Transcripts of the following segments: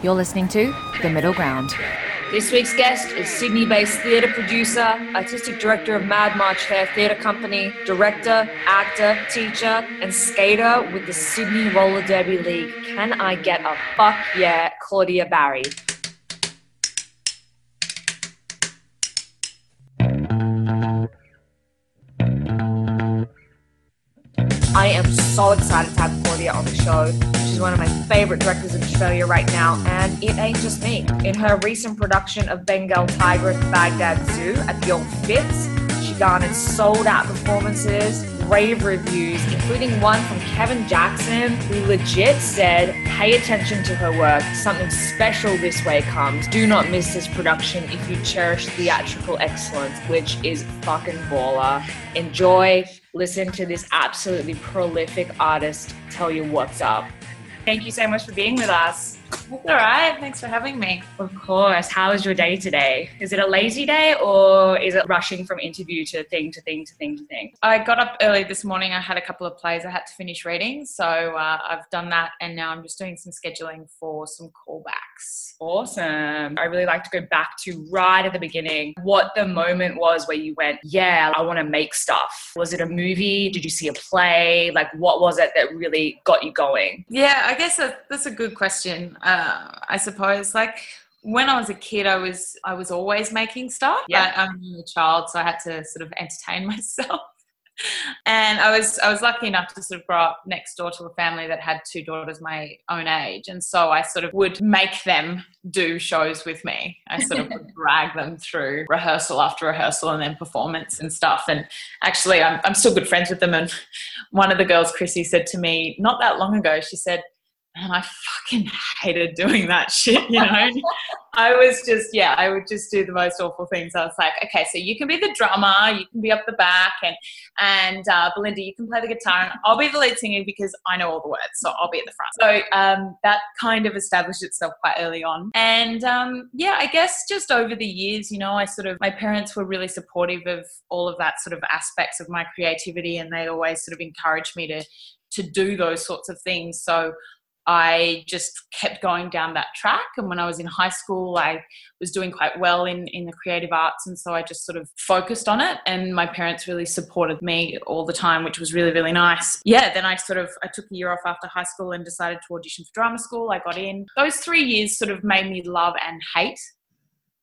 You're listening to The Middle Ground. This week's guest is Sydney based theatre producer, artistic director of Mad March Hare Theatre Company, director, actor, teacher, and skater with the Sydney Roller Derby League. Can I get a fuck yeah, Claudia Barrie? I am so excited to have On the show. She's one of my favorite directors in Australia right now, and it ain't just me. In her recent production of Bengal Tiger at Baghdad Zoo at the Old Fitz, she garnered sold out performances, rave reviews, including one from Kevin Jackson, who legit said, Pay attention to her work. Something special this way comes. Do not miss this production if you cherish theatrical excellence, which is fucking baller. Enjoy listen to this absolutely prolific artist tell you what's up. Thank you so much for being with us. That's all right. Thanks for having me. Of course. How was your day today? Is it a lazy day or is it rushing from interview to thing to thing to thing to thing? I got up early this morning. I had a couple of plays I had to finish reading. So uh, I've done that and now I'm just doing some scheduling for some callbacks. Awesome. I really like to go back to right at the beginning what the moment was where you went, yeah, I want to make stuff. Was it a movie? Did you see a play? Like, what was it that really got you going? Yeah, I guess that's a good question. Uh, I suppose like when I was a kid, I was I was always making stuff. Yeah. I'm a child, so I had to sort of entertain myself. and I was I was lucky enough to sort of grow up next door to a family that had two daughters my own age, and so I sort of would make them do shows with me. I sort of would drag them through rehearsal after rehearsal and then performance and stuff. And actually, I'm I'm still good friends with them. And one of the girls, Chrissy, said to me not that long ago, she said and I fucking hated doing that shit, you know. I was just, yeah, I would just do the most awful things. I was like, okay, so you can be the drummer, you can be up the back, and and uh, Belinda, you can play the guitar, and I'll be the lead singer because I know all the words, so I'll be at the front. So um, that kind of established itself quite early on, and um, yeah, I guess just over the years, you know, I sort of my parents were really supportive of all of that sort of aspects of my creativity, and they always sort of encouraged me to to do those sorts of things. So I just kept going down that track. And when I was in high school, I was doing quite well in, in the creative arts. And so I just sort of focused on it. And my parents really supported me all the time, which was really, really nice. Yeah, then I sort of, I took a year off after high school and decided to audition for drama school. I got in. Those three years sort of made me love and hate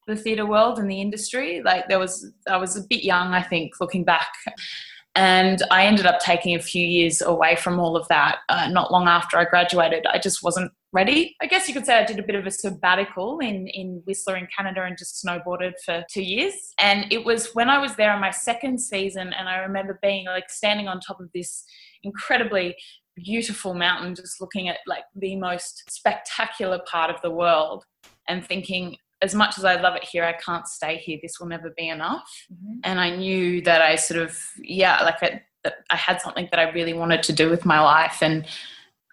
the theatre world and the industry. Like there was, I was a bit young, I think, looking back. And I ended up taking a few years away from all of that. Uh, not long after I graduated, I just wasn't ready. I guess you could say I did a bit of a sabbatical in, in Whistler in Canada and just snowboarded for two years. And it was when I was there on my second season, and I remember being like standing on top of this incredibly beautiful mountain, just looking at like the most spectacular part of the world and thinking, as much as I love it here, I can't stay here. This will never be enough. Mm-hmm. And I knew that I sort of, yeah, like I, that I had something that I really wanted to do with my life. And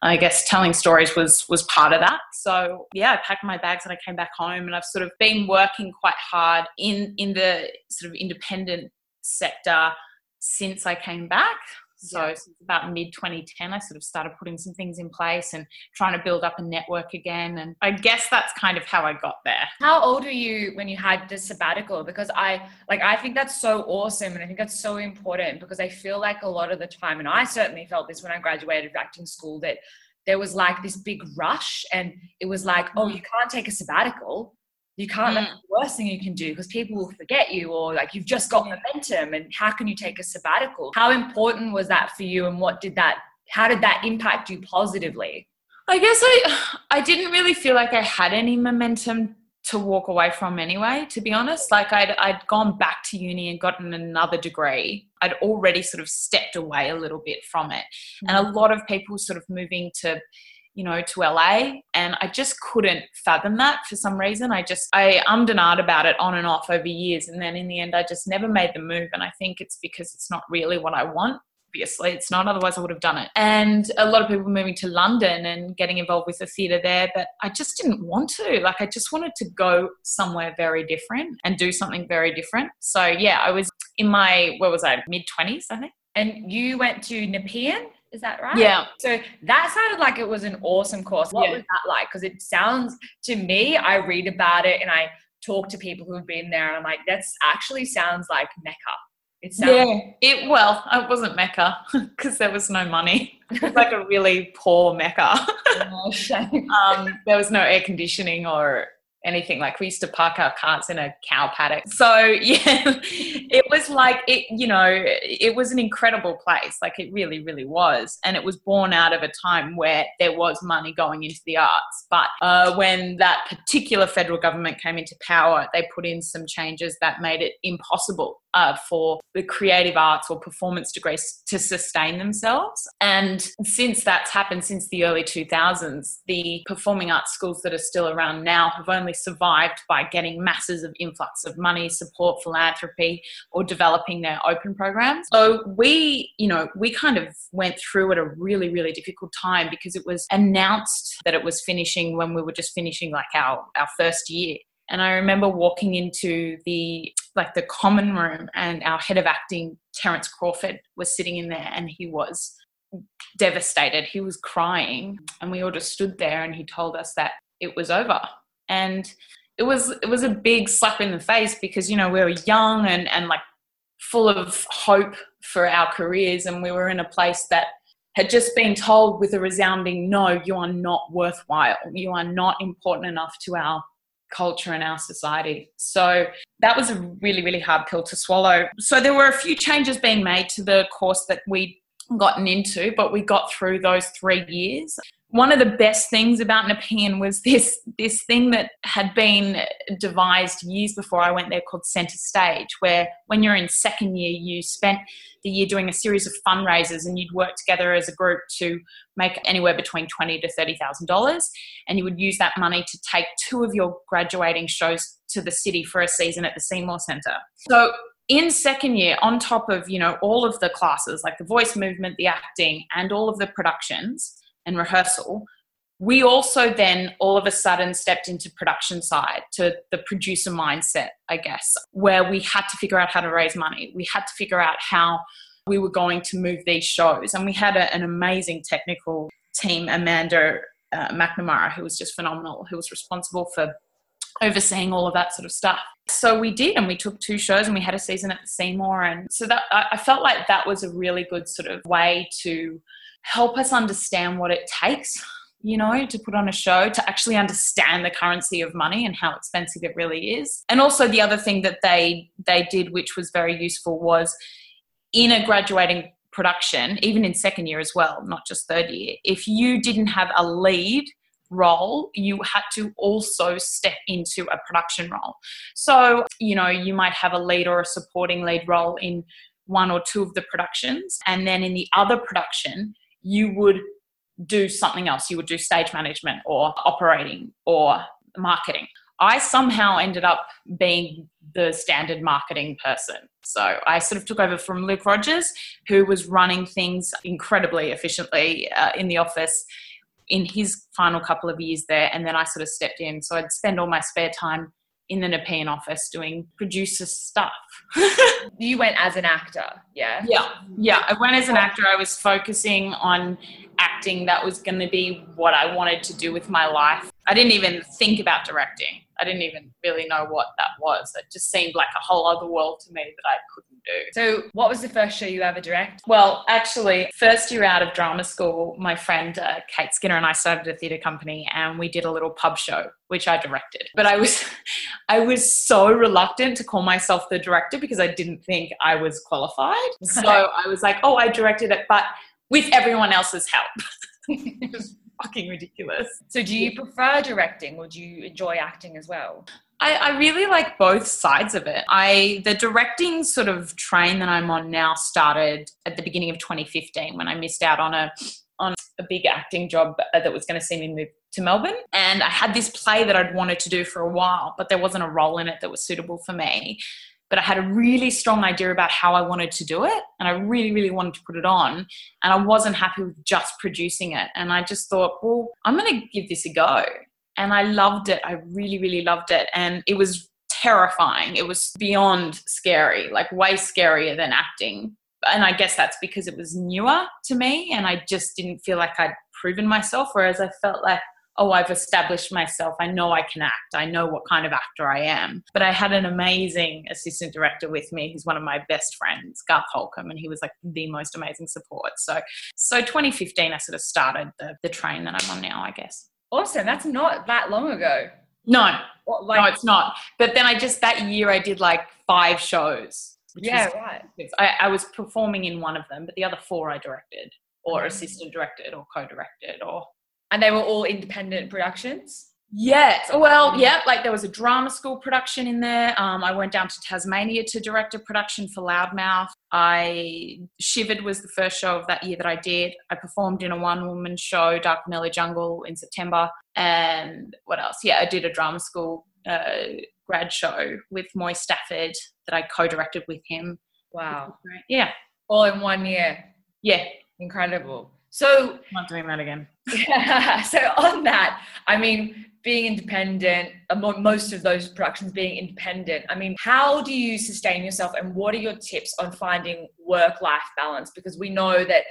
I guess telling stories was was part of that. So yeah, I packed my bags and I came back home, and I've sort of been working quite hard in in the sort of independent sector since I came back. So yeah. since about mid 2010, I sort of started putting some things in place and trying to build up a network again. And I guess that's kind of how I got there. How old were you when you had the sabbatical? Because I like I think that's so awesome and I think that's so important because I feel like a lot of the time, and I certainly felt this when I graduated acting school, that there was like this big rush and it was like, oh, mm. you can't take a sabbatical you can't, mm. that's the worst thing you can do because people will forget you or like you've just got momentum and how can you take a sabbatical? How important was that for you and what did that, how did that impact you positively? I guess I, I didn't really feel like I had any momentum to walk away from anyway, to be honest. Like I'd, I'd gone back to uni and gotten another degree. I'd already sort of stepped away a little bit from it. Mm. And a mm. lot of people sort of moving to, you know, to LA. And I just couldn't fathom that for some reason. I just, I ummed and ahed about it on and off over years. And then in the end, I just never made the move. And I think it's because it's not really what I want. Obviously, it's not, otherwise, I would have done it. And a lot of people moving to London and getting involved with the theatre there, but I just didn't want to. Like, I just wanted to go somewhere very different and do something very different. So, yeah, I was in my, where was I, mid 20s, I think. And you went to Nepean? Is that right? Yeah. So that sounded like it was an awesome course. What Yeah. was that like? Because it sounds to me, I read about it and I talk to people who've been there, and I'm like, that's actually sounds like Mecca. It sounds Yeah, it well, it wasn't Mecca because there was no money. It was like a really poor Mecca. oh, um, there was no air conditioning or anything. Like we used to park our carts in a cow paddock. So yeah, it was like it. You know, it was an incredible place. Like it really, really was, and it was born out of a time where there was money going into the arts. But uh, when that particular federal government came into power, they put in some changes that made it impossible uh, for the creative arts or performance degrees to sustain themselves. And since that's happened, since the early 2000s, the performing arts schools that are still around now have only survived by getting masses of influx of money, support, philanthropy, or developing their open programs. So we, you know, we kind of went through at a really, really difficult time because it was announced that it was finishing when we were just finishing like our, our first year. And I remember walking into the like the common room and our head of acting, Terence Crawford, was sitting in there and he was devastated. He was crying. And we all just stood there and he told us that it was over. And it was it was a big slap in the face because, you know, we were young and, and like full of hope for our careers and we were in a place that had just been told with a resounding no, you are not worthwhile. You are not important enough to our culture and our society. So that was a really, really hard pill to swallow. So there were a few changes being made to the course that we'd gotten into, but we got through those three years. One of the best things about Nepean was this this thing that had been devised years before I went there called Centre Stage, where when you're in second year, you spent the year doing a series of fundraisers and you'd work together as a group to make anywhere between twenty to thirty thousand dollars, and you would use that money to take two of your graduating shows to the city for a season at the Seymour Centre. So in second year, on top of you know all of the classes like the voice movement, the acting, and all of the productions and rehearsal, we also then all of a sudden stepped into production side to the producer mindset, I guess, where we had to figure out how to raise money. We had to figure out how we were going to move these shows, and we had a, an amazing technical team, Amanda uh, McNamara, who was just phenomenal, who was responsible for overseeing all of that sort of stuff. So we did, and we took two shows, and we had a season at the Seymour, and so that I, I felt like that was a really good sort of way to help us understand what it takes. You know, to put on a show, to actually understand the currency of money and how expensive it really is. And also the other thing that they they did, which was very useful, was in a graduating production, even in second year as well, not just third year, if you didn't have a lead role, you had to also step into a production role. So, you know, you might have a lead or a supporting lead role in one or two of the productions, and then in the other production, you would do something else. You would do stage management or operating or marketing. I somehow ended up being the standard marketing person. So I sort of took over from Luke Rogers, who was running things incredibly efficiently uh, in the office in his final couple of years there. And then I sort of stepped in. So I'd spend all my spare time in the Nepean office doing producer stuff. You went as an actor, yeah? Yeah, yeah. I went as an actor. I was focusing on acting. That was going to be what I wanted to do with my life. I didn't even think about directing. I didn't even really know what that was. It just seemed like a whole other world to me that I couldn't do. So, what was the first show you ever directed? Well, actually, first year out of drama school, my friend uh, Kate Skinner and I started a theatre company, and we did a little pub show, which I directed. But I was, I was so reluctant to call myself the director because I didn't think I was qualified. So I was like, "Oh, I directed it, but with everyone else's help." it was fucking ridiculous. So, do you prefer directing or do you enjoy acting as well? I, I really like both sides of it. I the directing sort of train that I'm on now started at the beginning of 2015 when I missed out on a on a big acting job that was going to see me move to Melbourne. And I had this play that I'd wanted to do for a while, but there wasn't a role in it that was suitable for me. But I had a really strong idea about how I wanted to do it. And I really, really wanted to put it on. And I wasn't happy with just producing it. And I just thought, well, I'm going to give this a go. And I loved it. I really, really loved it. And it was terrifying. It was beyond scary, like way scarier than acting and I guess that's because it was newer to me and I just didn't feel like I'd proven myself. Whereas I felt like, oh, I've established myself. I know I can act. I know what kind of actor I am. But I had an amazing assistant director with me who's one of my best friends, Garth Holcomb, and he was like the most amazing support. So, so 2015, I sort of started the, the train that I'm on now, I guess. Awesome. That's not that long ago. No, What, no, it's not. But then I just, that year, I did like five shows. yeah, right. I, I was performing in one of them, but the other four I directed or Mhm. assistant directed or co-directed or And they were all independent productions. yes. Well yeah like there was a drama school production in there. Um, i went down to tasmania to direct a production for loudmouth. I shivered was the first show of that year that i did. I performed in a one woman show dark vanilla jungle in september. And what else? Yeah i did a drama school uh, grad show with moy stafford that i co-directed with him. Wow. yeah. All in one year. yeah. Incredible. So I'm not doing that again yeah. so on that, I mean, being independent, most of those productions being independent. I mean, how do you sustain yourself, and what are your tips on finding work-life balance? Because we know that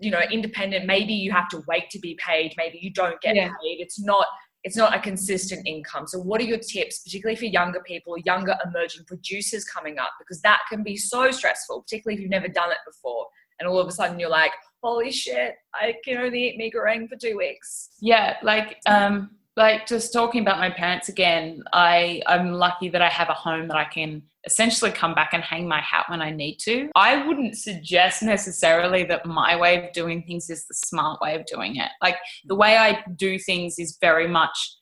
you know, independent. Maybe you have to wait to be paid. Maybe you don't get Yeah. paid. It's not. It's not a consistent income. So, what are your tips, particularly for younger people, younger emerging producers coming up? Because that can be so stressful, particularly if you've never done it before, and all of a sudden you're like, "Holy shit! I can only eat mee goreng for two weeks." yeah like um like just talking about my parents again i i'm lucky that i have a home that i can essentially come back and hang my hat when i need to i wouldn't suggest necessarily that my way of doing things is the smart way of doing it like the way i do things is very much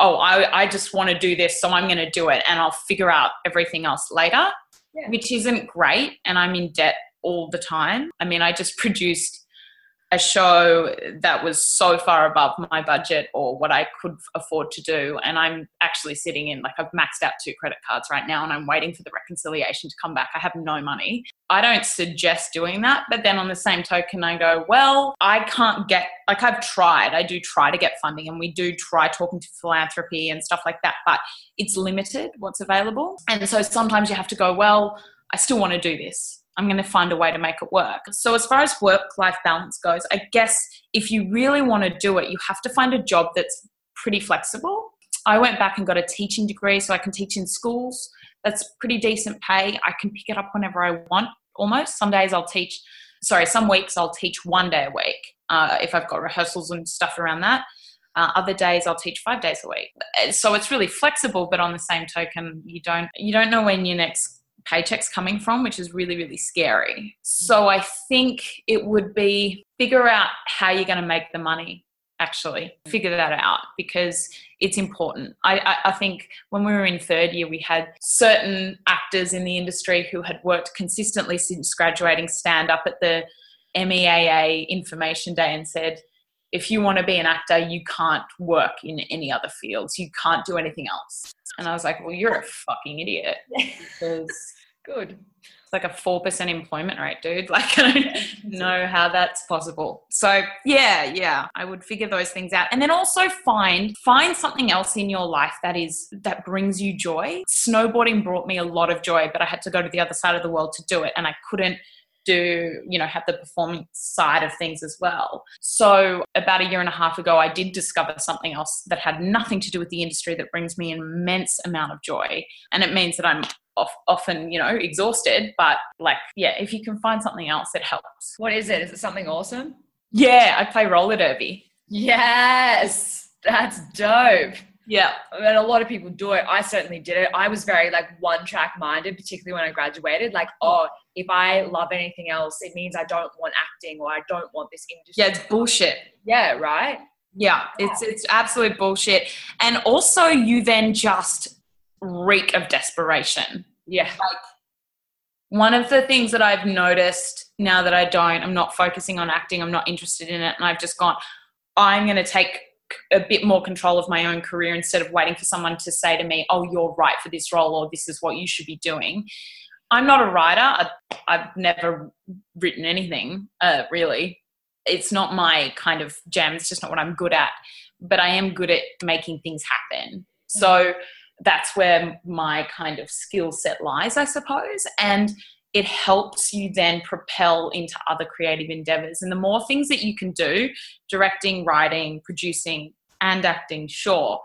oh i, I just want to do this so i'm going to do it and i'll figure out everything else later Yeah. which isn't great and i'm in debt all the time i mean i just produced a show that was so far above my budget or what I could afford to do. And I'm actually sitting in, like, I've maxed out two credit cards right now and I'm waiting for the reconciliation to come back. I have no money. I don't suggest doing that. But then on the same token, I go, well, I can't get, like, I've tried. I do try to get funding and we do try talking to philanthropy and stuff like that, but it's limited what's available. And so sometimes you have to go, well, I still want to do this. I'm going to find a way to make it work. So, as far as work life balance goes, I guess if you really want to do it, you have to find a job that's pretty flexible. I went back and got a teaching degree so I can teach in schools. That's pretty decent pay. I can pick it up whenever I want almost. Some days I'll teach, sorry, some weeks I'll teach one day a week uh, if I've got rehearsals and stuff around that. Uh, other days I'll teach five days a week. So it's really flexible, but on the same token, you don't you don't know when your next paychecks coming from, which is really, really scary. Mm. So I think it would be figure out how you're going to make the money, actually, mm. figure that out because it's important. I, I, I think when we were in third year, we had certain actors in the industry who had worked consistently since graduating stand up at the MEAA information day and said, if you want to be an actor, you can't work in any other fields. You can't do anything else. And I was like, well, you're a fucking idiot because Good. it's like a 4% employment rate, dude. Like, I don't know how that's possible. So, yeah, yeah, I would figure those things out. And then also find find something else in your life that is that brings you joy. Snowboarding brought me a lot of joy, but I had to go to the other side of the world to do it and I couldn't do, you know, have the performance side of things as well. So, about a year and a half ago, I did discover something else that had nothing to do with the industry that brings me an immense amount of joy. And it means that I'm often, you know, exhausted, but like, yeah, if you can find something else, it helps. What is it? Is it something awesome? Yeah, I play roller derby. Yes, that's dope. Yeah. I mean, a lot of people do it. I certainly did it. I was very like one track minded, particularly when I graduated. Like, oh, if I love anything else, it means I don't want acting or I don't want this industry. Yeah, it's bullshit. Yeah, right. Yeah, it's it's absolute bullshit. And also you then just reek of desperation. Yeah. One of the things that I've noticed now that I don't, I'm not focusing on acting, I'm not interested in it, and I've just gone, I'm going to take a bit more control of my own career instead of waiting for someone to say to me, oh, you're right for this role or this is what you should be doing. I'm not a writer. I, I've never written anything, uh, really. It's not my kind of jam. It's just not what I'm good at. But I am good at making things happen. So that's where my kind of skill set lies, I suppose. And it helps you then propel into other creative endeavors. And the more things that you can do, directing, writing, producing, and acting, sure.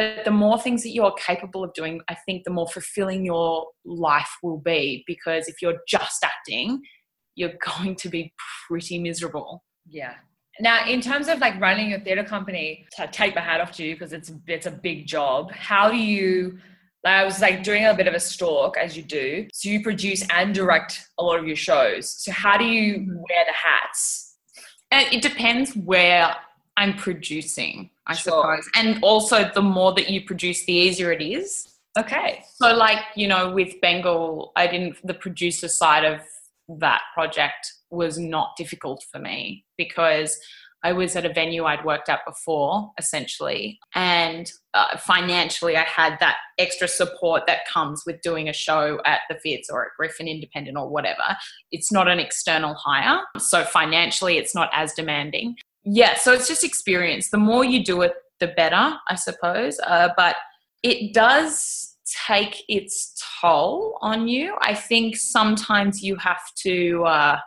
But the more things that you're capable of doing, I think the more fulfilling your life will be. Because if you're just acting, you're going to be pretty miserable. Yeah. Now, in terms of like running your theatre company, to take my hat off to you because it's it's a big job. How do you? Like I was like doing a bit of a stalk as you do. So you produce and direct a lot of your shows. So how do you wear the hats? And it depends where I'm producing, I Sure. suppose. And also, the more that you produce, the easier it is. Okay. So, like, you know, with Bengal, I didn't, the producer side of that project was not difficult for me because I was at a venue I'd worked at before, essentially. And uh, financially, I had that extra support that comes with doing a show at the Fitz or at Griffin Independent or whatever. It's not an external hire. So, financially, it's not as demanding. Yeah, so it's just experience. The more you do it, the better, I suppose. Uh, but it does take its toll on you. I think sometimes you have to. Uh,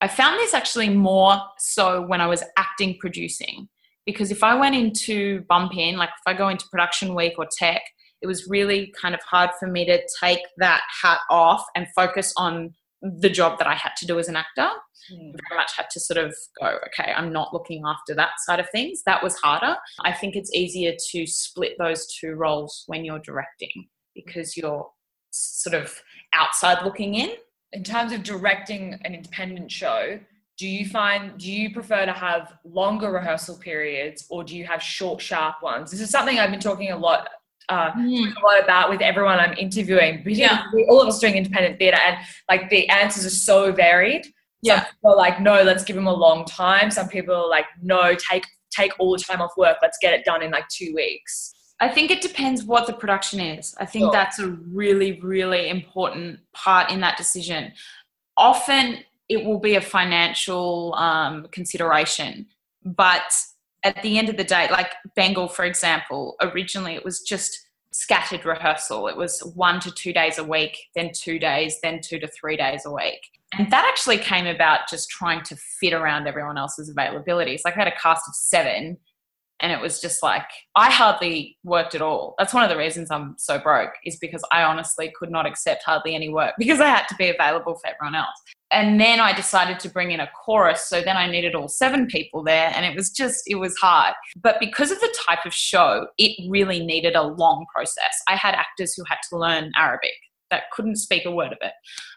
I found this actually more so when I was acting producing because if I went into bump in, like if I go into production week or tech, it was really kind of hard for me to take that hat off and focus on the job that I had to do as an actor. Hmm. Very much had to sort of go, okay, I'm not looking after that side of things. That was harder. I think it's easier to split those two roles when you're directing because you're sort of outside looking in. In terms of directing an independent show, do you find do you prefer to have longer rehearsal periods or do you have short, sharp ones? This is something I've been talking a lot uh, a lot about with everyone I'm interviewing. Yeah. we- all of us doing independent theatre, and like the answers are so varied. Some Yeah. people are like, no, let's give them a long time. Some people are like, no, take take all the time off work. Let's get it done in like two weeks. I think it depends what the production is. I think Sure. that's a really, really important part in that decision. Often it will be a financial um, consideration, but at the end of the day, like Bengal, for example, originally it was just scattered rehearsal. It was one to two days a week, then two days, then two to three days a week. And that actually came about just trying to fit around everyone else's availabilities. Like I had a cast of seven and it was just like I hardly worked at all. That's one of the reasons I'm so broke is because I honestly could not accept hardly any work because I had to be available for everyone else. And then I decided to bring in a chorus, so then I needed all seven people there and it was just it was hard. But because of the type of show, it really needed a long process. I had actors who had to learn Arabic that couldn't speak a word of it.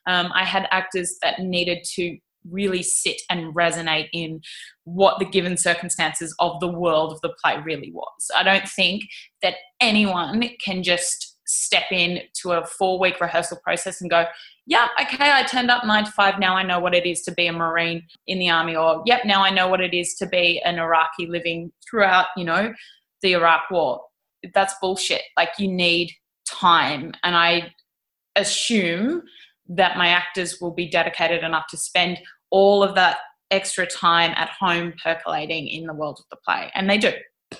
Um, I had actors that needed to really sit and resonate in what the given circumstances of the world of the play really was. I don't think that anyone can just step in to a four week rehearsal process and go, yeah, okay, I turned up nine to five. Now I know what it is to be a Marine in the army, or yep, now I know what it is to be an Iraqi living throughout, you know, the Iraq war. That's bullshit. Like you need time. And I assume that my actors will be dedicated enough to spend all of that extra time at home percolating in the world of the play. And they do.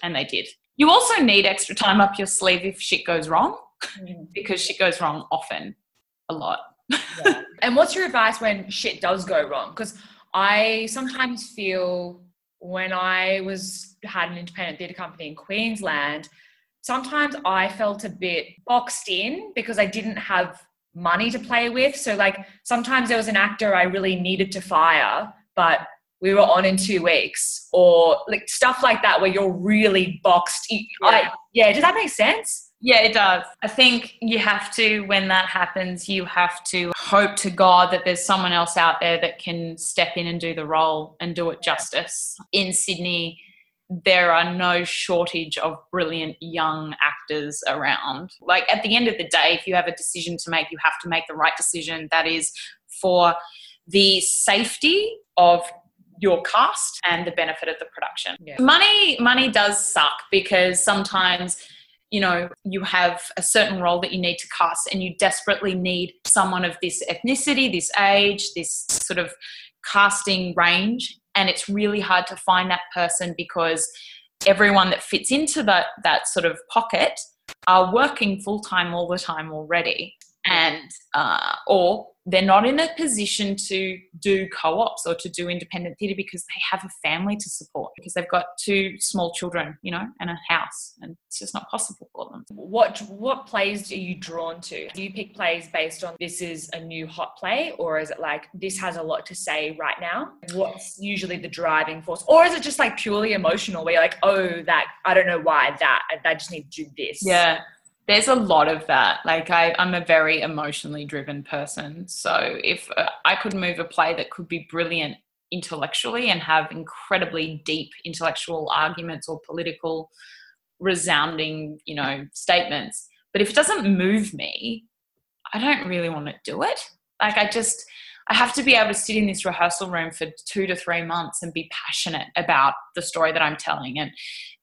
And they did. You also need extra time up your sleeve if shit goes wrong, mm-hmm. because shit goes wrong often, a lot. And what's your advice when shit does go wrong? Because I sometimes feel when I was had an independent theatre company in Queensland, sometimes I felt a bit boxed in because I didn't have money to play with. So like sometimes there was an actor I really needed to fire, but we were on in two weeks, or like stuff like that where you're really boxed. in. I, yeah, does that make sense? Yeah, it does. I think you have to, when that happens, you have to hope to God that there's someone else out there that can step in and do the role and do it justice. In Sydney, there are no shortage of brilliant young actors around. Like at the end of the day, if you have a decision to make, you have to make the right decision that is for the safety of your cast and the benefit of the production. Yeah. Money money does suck because sometimes you know you have a certain role that you need to cast and you desperately need someone of this ethnicity, this age, this sort of casting range and it's really hard to find that person because everyone that fits into that that sort of pocket are working full time all the time already. and uh, or they're not in a position to do co-ops or to do independent theatre because they have a family to support because they've got two small children you know and a house and it's just not possible for them. What what plays are you drawn to? Do you pick plays based on this is a new hot play or is it like this has a lot to say right now? What's usually the driving force? Or is it just like purely emotional where you're like oh that i don't know why that i just need to do this? Yeah there's a lot of that. Like I, I'm a very emotionally driven person. So if uh, I could move a play that could be brilliant intellectually and have incredibly deep intellectual arguments or political resounding, you know, statements, but if it doesn't move me, I don't really want to do it. Like I just I have to be able to sit in this rehearsal room for two to three months and be passionate about the story that I'm telling. And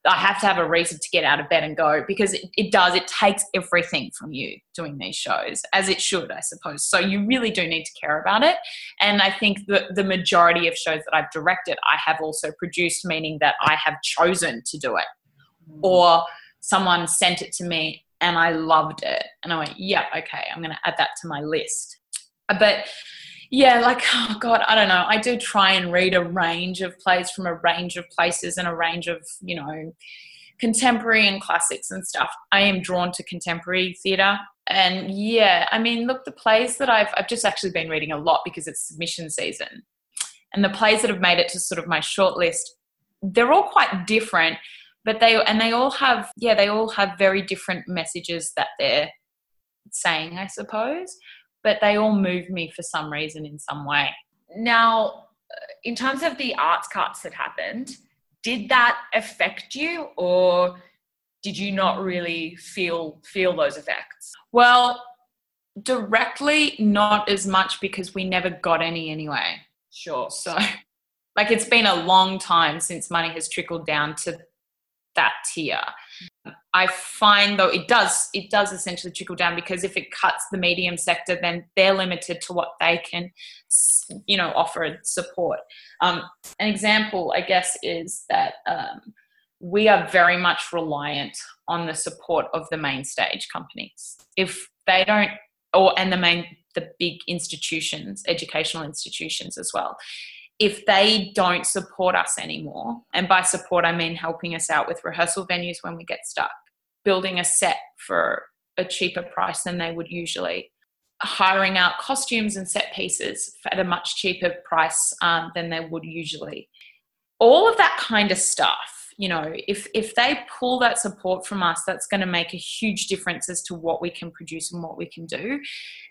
I have to have a reason to get out of bed and go because it, it, does, it takes everything from you doing these shows, as it should, I suppose. So you really do need to care about it. And I think that the majority of shows that I've directed, I have also produced, meaning that I have chosen to do it. Mm. Or someone sent it to me and I loved it. And I went, yeah, okay, I'm going to add that to my list. But yeah, like, oh God, I don't know. I do try and read a range of plays from a range of places and a range of, you know, contemporary and classics and stuff. I am drawn to contemporary theatre. And yeah, I mean, look, the plays that I've, I've just actually been reading a lot because it's submission season. And the plays that have made it to sort of my short list, they're all quite different, but they, and they all have, yeah, they all have very different messages that they're saying, I suppose but they all move me for some reason in some way. Now, uh, in terms of the arts cuts that happened, did that affect you or did you not really feel feel those effects? Well, directly not as much because we never got any anyway. Sure. So like it's been a long time since money has trickled down to that tier. I find though it does it does essentially trickle down because if it cuts the medium sector, then they're limited to what they can, you know, offer support. Um, an example, I guess, is that um, we are very much reliant on the support of the main stage companies. If they don't, or and the main the big institutions, educational institutions as well if they don't support us anymore, and by support, I mean helping us out with rehearsal venues when we get stuck, building a set for a cheaper price than they would usually, hiring out costumes and set pieces at a much cheaper price um, than they would usually. All of that kind of stuff, you know, if, if they pull that support from us, that's going to make a huge difference as to what we can produce and what we can do.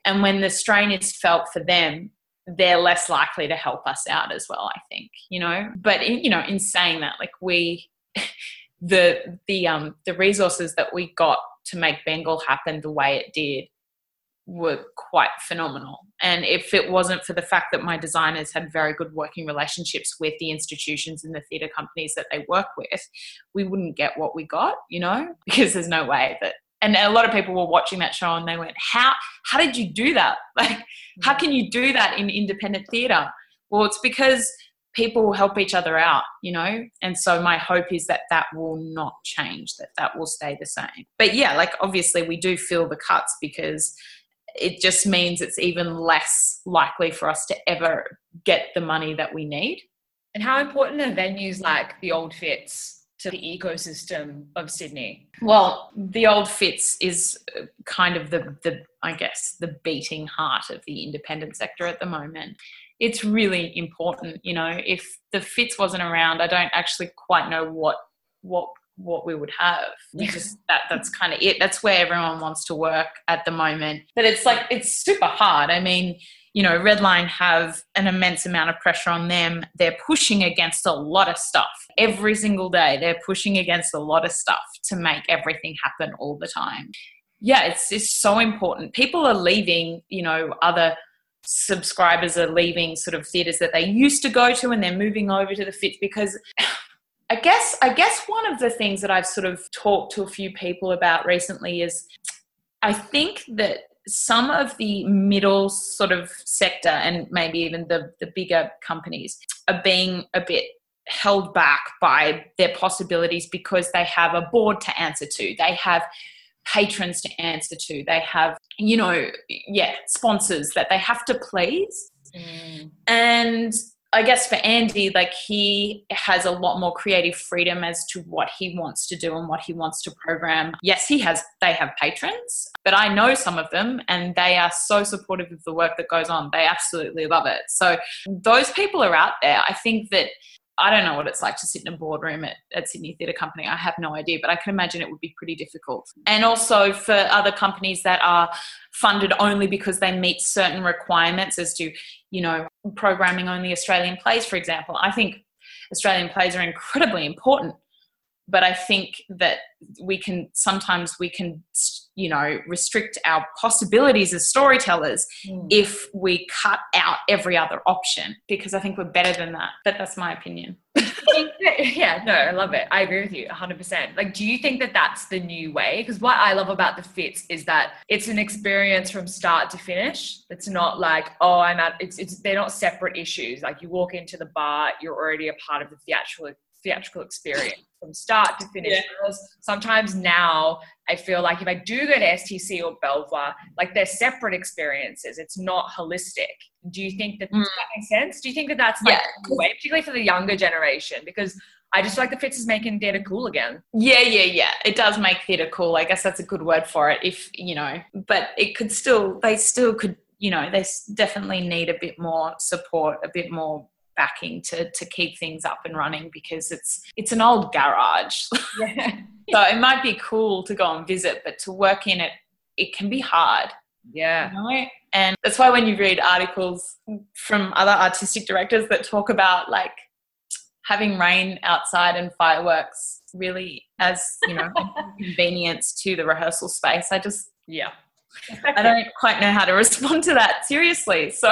And when the strain is felt for them, they're less likely to help us out as well i think you know but in, you know in saying that like we the the um the resources that we got to make bengal happen the way it did were quite phenomenal. And if it wasn't for the fact that my designers had very good working relationships with the institutions and the theatre companies that they work with we wouldn't get what we got you know because there's no way that and a lot of people were watching that show and they went how how did you do that? Like how can you do that in independent theatre? Well it's because people will help each other out you know and so my hope is that that will not change that that will stay the same but yeah like obviously we do feel the cuts because it just means it's even less likely for us to ever get the money that we need and how important are venues like the Old Fitz to the ecosystem of Sydney? Well, the old Fitz is uh, kind of the the I guess the beating heart of the independent sector at the moment. It's really important, you know. If the Fitz wasn't around, I don't actually quite know what what what we would have. just that that's kind of it. That's where everyone wants to work at the moment. But it's like it's super hard. I mean, you know, Redline have an immense amount of pressure on them. They're pushing against a lot of stuff every single day. They're pushing against a lot of stuff to make everything happen all the time. Yeah, it's, it's so important. People are leaving, you know, other subscribers are leaving sort of theatres that they used to go to and they're moving over to the Fitz because I guess I guess one of the things that I've sort of talked to a few people about recently is I think that some of the middle sort of sector and maybe even the, the bigger companies are being a bit held back by their possibilities because they have a board to answer to. They have patrons to answer to. They have, you know, yeah, sponsors that they have to please. Mm. And I guess for Andy, like he has a lot more creative freedom as to what he wants to do and what he wants to program. Yes, he has, they have patrons, but I know some of them and they are so supportive of the work that goes on. They absolutely love it. So those people are out there. I think that I don't know what it's like to sit in a boardroom at, at Sydney Theatre Company. I have no idea, but I can imagine it would be pretty difficult. And also for other companies that are funded only because they meet certain requirements as to, you know, programming only Australian plays, for example. I think Australian plays are incredibly important, but I think that we can sometimes we can you know restrict our possibilities as storytellers mm. if we cut out every other option because i think we're better than that. But that's my opinion. Yeah no i love it. I agree with you 100% like do you think that that's the new way? Because what i love about the Fitz is that it's an experience from start to finish. It's not like oh i'm at it's, it's they're not separate issues. Like you walk into the bar you're already a part of the theatrical theatrical experience from start to finish. Yeah. sometimes now I feel like if I do go to STC or Belvoir, like they're separate experiences. It's not holistic. Do you think that, mm. that makes sense? Do you think that that's like yeah. way, particularly for the younger generation? Because I just feel like the Fitz is making theatre cool again. Yeah, yeah, yeah. It does make theatre cool. I guess that's a good word for it. If you know, but it could still, they still could, you know, they definitely need a bit more support, a bit more backing to to keep things up and running because it's it's an old garage. Yeah. so it might be cool to go and visit, but to work in it, it can be hard. Yeah. You know? And that's why when you read articles from other artistic directors that talk about like having rain outside and fireworks really as, you know, convenience to the rehearsal space, I just yeah. I don't quite know how to respond to that seriously. So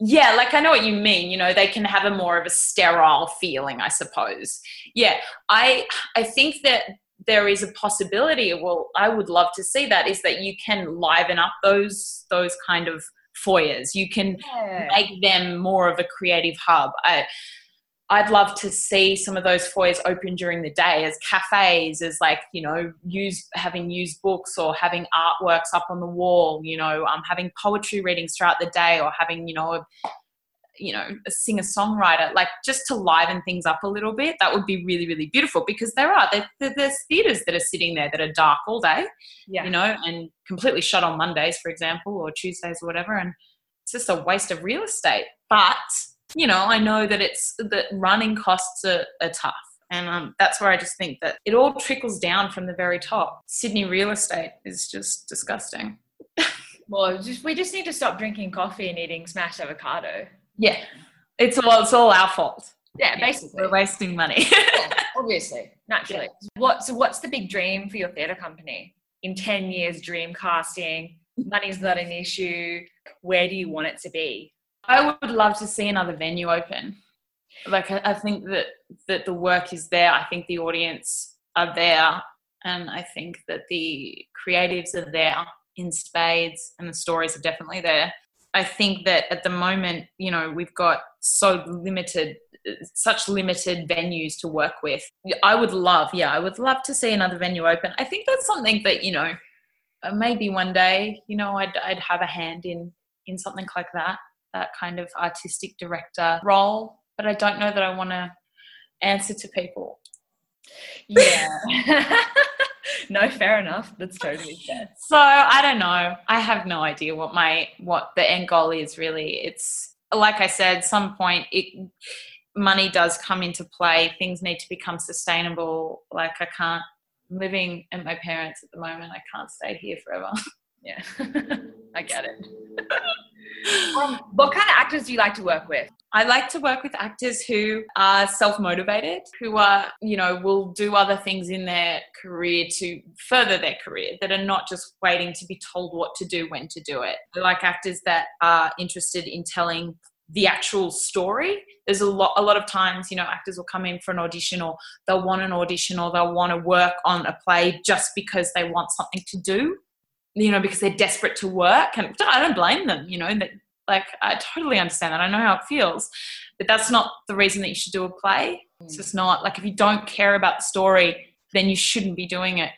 yeah like i know what you mean you know they can have a more of a sterile feeling i suppose. Yeah i i think that there is a possibility well i would love to see that is that you can liven up those those kind of foyers. You can yeah. make them more of a creative hub. I I'd love to see some of those foyers open during the day as cafes, as like, you know, use having used books or having artworks up on the wall, you know, um, having poetry readings throughout the day or having, you know, a, you know, a singer songwriter, like just to liven things up a little bit. That would be really, really beautiful because there are, there, there's theatres that are sitting there that are dark all day, yeah. you know, and completely shut on Mondays, for example, or Tuesdays or whatever. And it's just a waste of real estate. But you know, I know that it's that running costs are, are tough. And um, that's where I just think that it all trickles down from the very top. Sydney real estate is just disgusting. well, just, we just need to stop drinking coffee and eating smashed avocado. Yeah, it's all it's all our fault. Yeah, basically, we're wasting money. yeah, obviously, naturally. Yeah. What? So, what's the big dream for your theatre company in ten years? Dream casting. Money's not an issue. Where do you want it to be? I would love to see another venue open. Like I, think that that the work is there. I think the audience are there, and I think that the creatives are there in spades, and the stories are definitely there. I think that at the moment, you know, we've got so limited, such limited venues to work with. I would love, yeah, I would love to see another venue open. I think that's something that you know, uh, maybe one day, you know, I'd I'd have a hand in in something like that that kind of artistic director role, but I don't know that I want to answer to people. Yeah. no, fair enough. That's totally fair. So I don't know. I have no idea what my what the end goal is really. It's like I said, some point it money does come into play. Things need to become sustainable. Like I can't I'm living at my parents at the moment. I can't stay here forever. Yeah. I get it. Um, what kind of actors do you like to work with? I like to work with actors who are self motivated, who are, you know, will do other things in their career to further their career, that are not just waiting to be told what to do, when to do it. I like actors that are interested in telling the actual story. There's a lot, a lot of times, you know, actors will come in for an audition or they'll want an audition or they'll want to work on a play just because they want something to do you know, because they're desperate to work. And I don't blame them, you know, that like I totally understand that. I know how it feels. But that's not the reason that you should do a play. It's mm. just not like if you don't care about the story, then you shouldn't be doing it.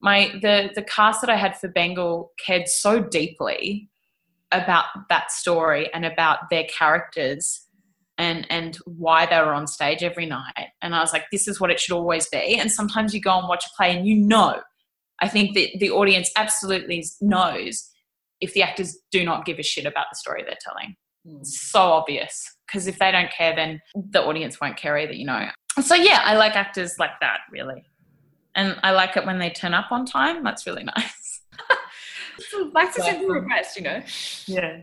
my the the cast that I had for Bengal cared so deeply about that story and about their characters and and why they were on stage every night. And I was like, this is what it should always be. And sometimes you go and watch a play and you know, I think that the audience absolutely knows if the actors do not give a shit about the story they're telling. Mm. So obvious. Because if they don't care, then the audience won't care either, you know. So yeah, I like actors like that, really. And I like it when they turn up on time. That's really nice. That's a simple request, you know. Yeah.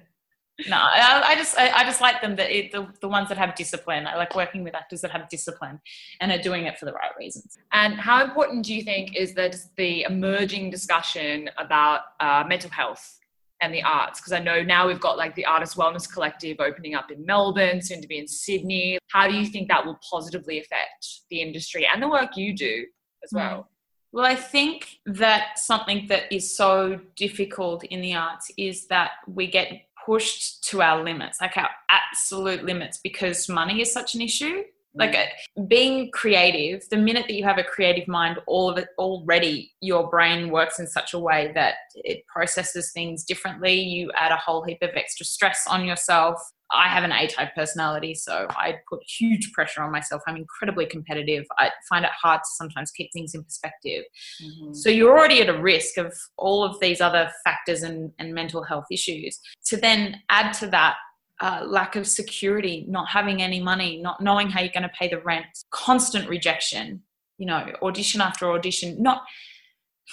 No, I, I just I, I, just like them that it, the the ones that have discipline. I like working with actors that have discipline and are doing it for the right reasons. And how important do you think is that the emerging discussion about uh, mental health and the arts? Because I know now we've got like the Artist Wellness Collective opening up in Melbourne, soon to be in Sydney. How do you think that will positively affect the industry and the work you do as hmm. well? Well, I think that something that is so difficult in the arts is that we get pushed to our limits, like our absolute limits, because money is such an issue. Like mm. uh, being creative, the minute that you have a creative mind, all of it already, your brain works in such a way that it processes things differently. You add a whole heap of extra stress on yourself. I have an A type personality, so I put huge pressure on myself. I'm incredibly competitive. I find it hard to sometimes keep things in perspective. Mm-hmm. So you're already at a risk of all of these other factors and, and mental health issues. To then add to that uh, lack of security, not having any money, not knowing how you're going to pay the rent, constant rejection, you know, audition after audition, not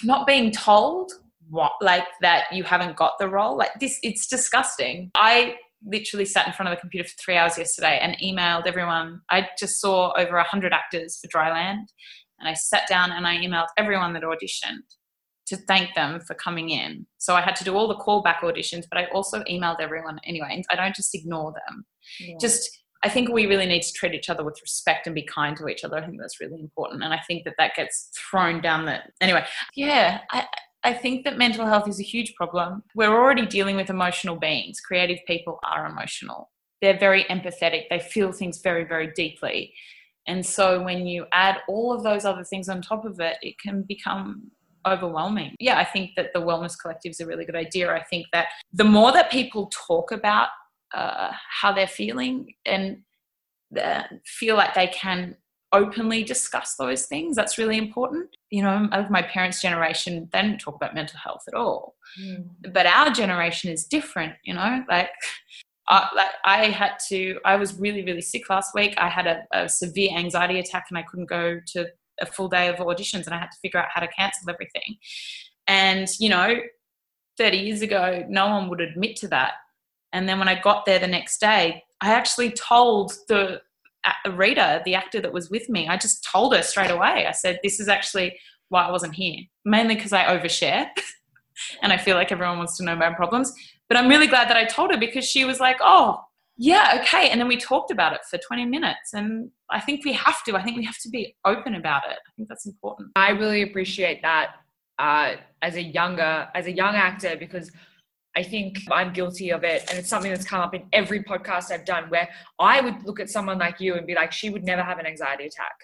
not being told what like that you haven't got the role like this it's disgusting i literally sat in front of the computer for three hours yesterday and emailed everyone. I just saw over 100 actors for Dryland. And I sat down and I emailed everyone that auditioned to thank them for coming in. So I had to do all the callback auditions, but I also emailed everyone anyway. I don't just ignore them. Yeah. Just, I think we really need to treat each other with respect and be kind to each other. I think that's really important. And I think that that gets thrown down the. Anyway, yeah, I, I think that mental health is a huge problem. We're already dealing with emotional beings. Creative people are emotional. They're very empathetic. They feel things very, very deeply. And so when you add all of those other things on top of it, it can become overwhelming. Yeah, I think that the Wellness Collective is a really good idea. I think that the more that people talk about uh, how they're feeling and uh, feel like they can openly discuss those things. That's really important. You know, of my parents' generation, they didn't talk about mental health at all. Mm. But our generation is different, you know, like I, like I had to, I was really, really sick last week. I had a, a, severe anxiety attack and I couldn't go to a full day of auditions and I had to figure out how to cancel everything. And, you know, 30 years ago, no one would admit to that. And then when I got there the next day, I actually told the Rita, the actor that was with me, I just told her straight away. I said, This is actually why I wasn't here, mainly because I overshare and I feel like everyone wants to know my problems. But I'm really glad that I told her because she was like, Oh, yeah, okay. And then we talked about it for 20 minutes. And I think we have to. I think we have to be open about it. I think that's important. I really appreciate that uh, as a younger, as a young actor, because I think I'm guilty of it. And it's something that's come up in every podcast I've done where I would look at someone like you and be like, she would never have an anxiety attack.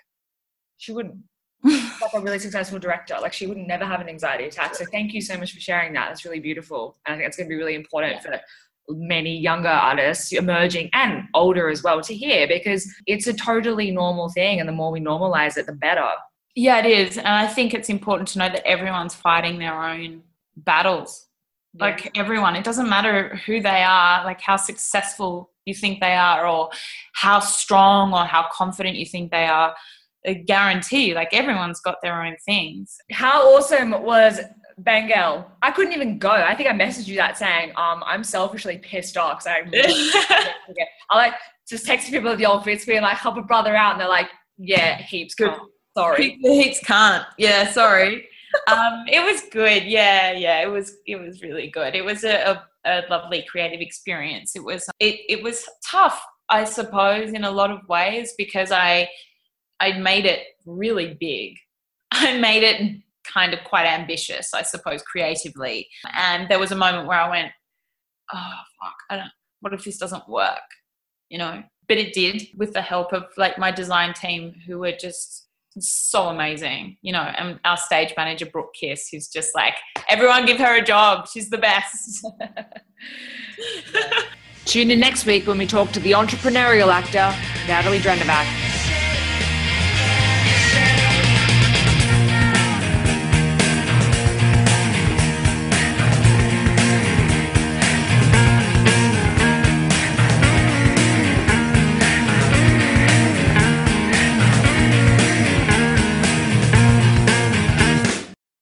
She wouldn't. like a really successful director. Like she would never have an anxiety attack. So thank you so much for sharing that. That's really beautiful. And I think it's going to be really important yeah. for many younger artists emerging and older as well to hear because it's a totally normal thing. And the more we normalize it, the better. Yeah, it is. And I think it's important to know that everyone's fighting their own battles yeah. like everyone it doesn't matter who they are like how successful you think they are or how strong or how confident you think they are I guarantee like everyone's got their own things how awesome was Bengal. I couldn't even go. I think I messaged you that saying, um, I'm selfishly pissed off because I, I like just texting people at the Old Fitz being like, help a brother out. And they're like, yeah, heaps can't. Sorry. Heaps can't. Yeah, sorry um, it was good. Yeah, yeah, it was. It was really good. It was a, a, a lovely creative experience. It was. It it was tough, I suppose, in a lot of ways because I I made it really big. I made it kind of quite ambitious, I suppose, creatively. And there was a moment where I went, "Oh fuck! I don't. What if this doesn't work?" You know. But it did, with the help of like my design team, who were just so amazing, you know. And our stage manager Brooke Kiss, who's just like, everyone give her a job. She's the best. Tune in next week when we talk to the entrepreneurial actor Natalie Drennevac.